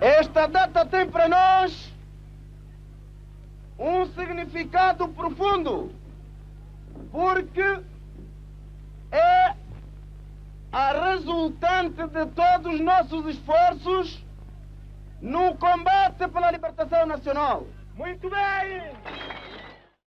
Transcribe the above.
Esta data tem para nós um significado profundo, porque é a resultante de todos os nossos esforços no combate pela libertação nacional. Muito bem!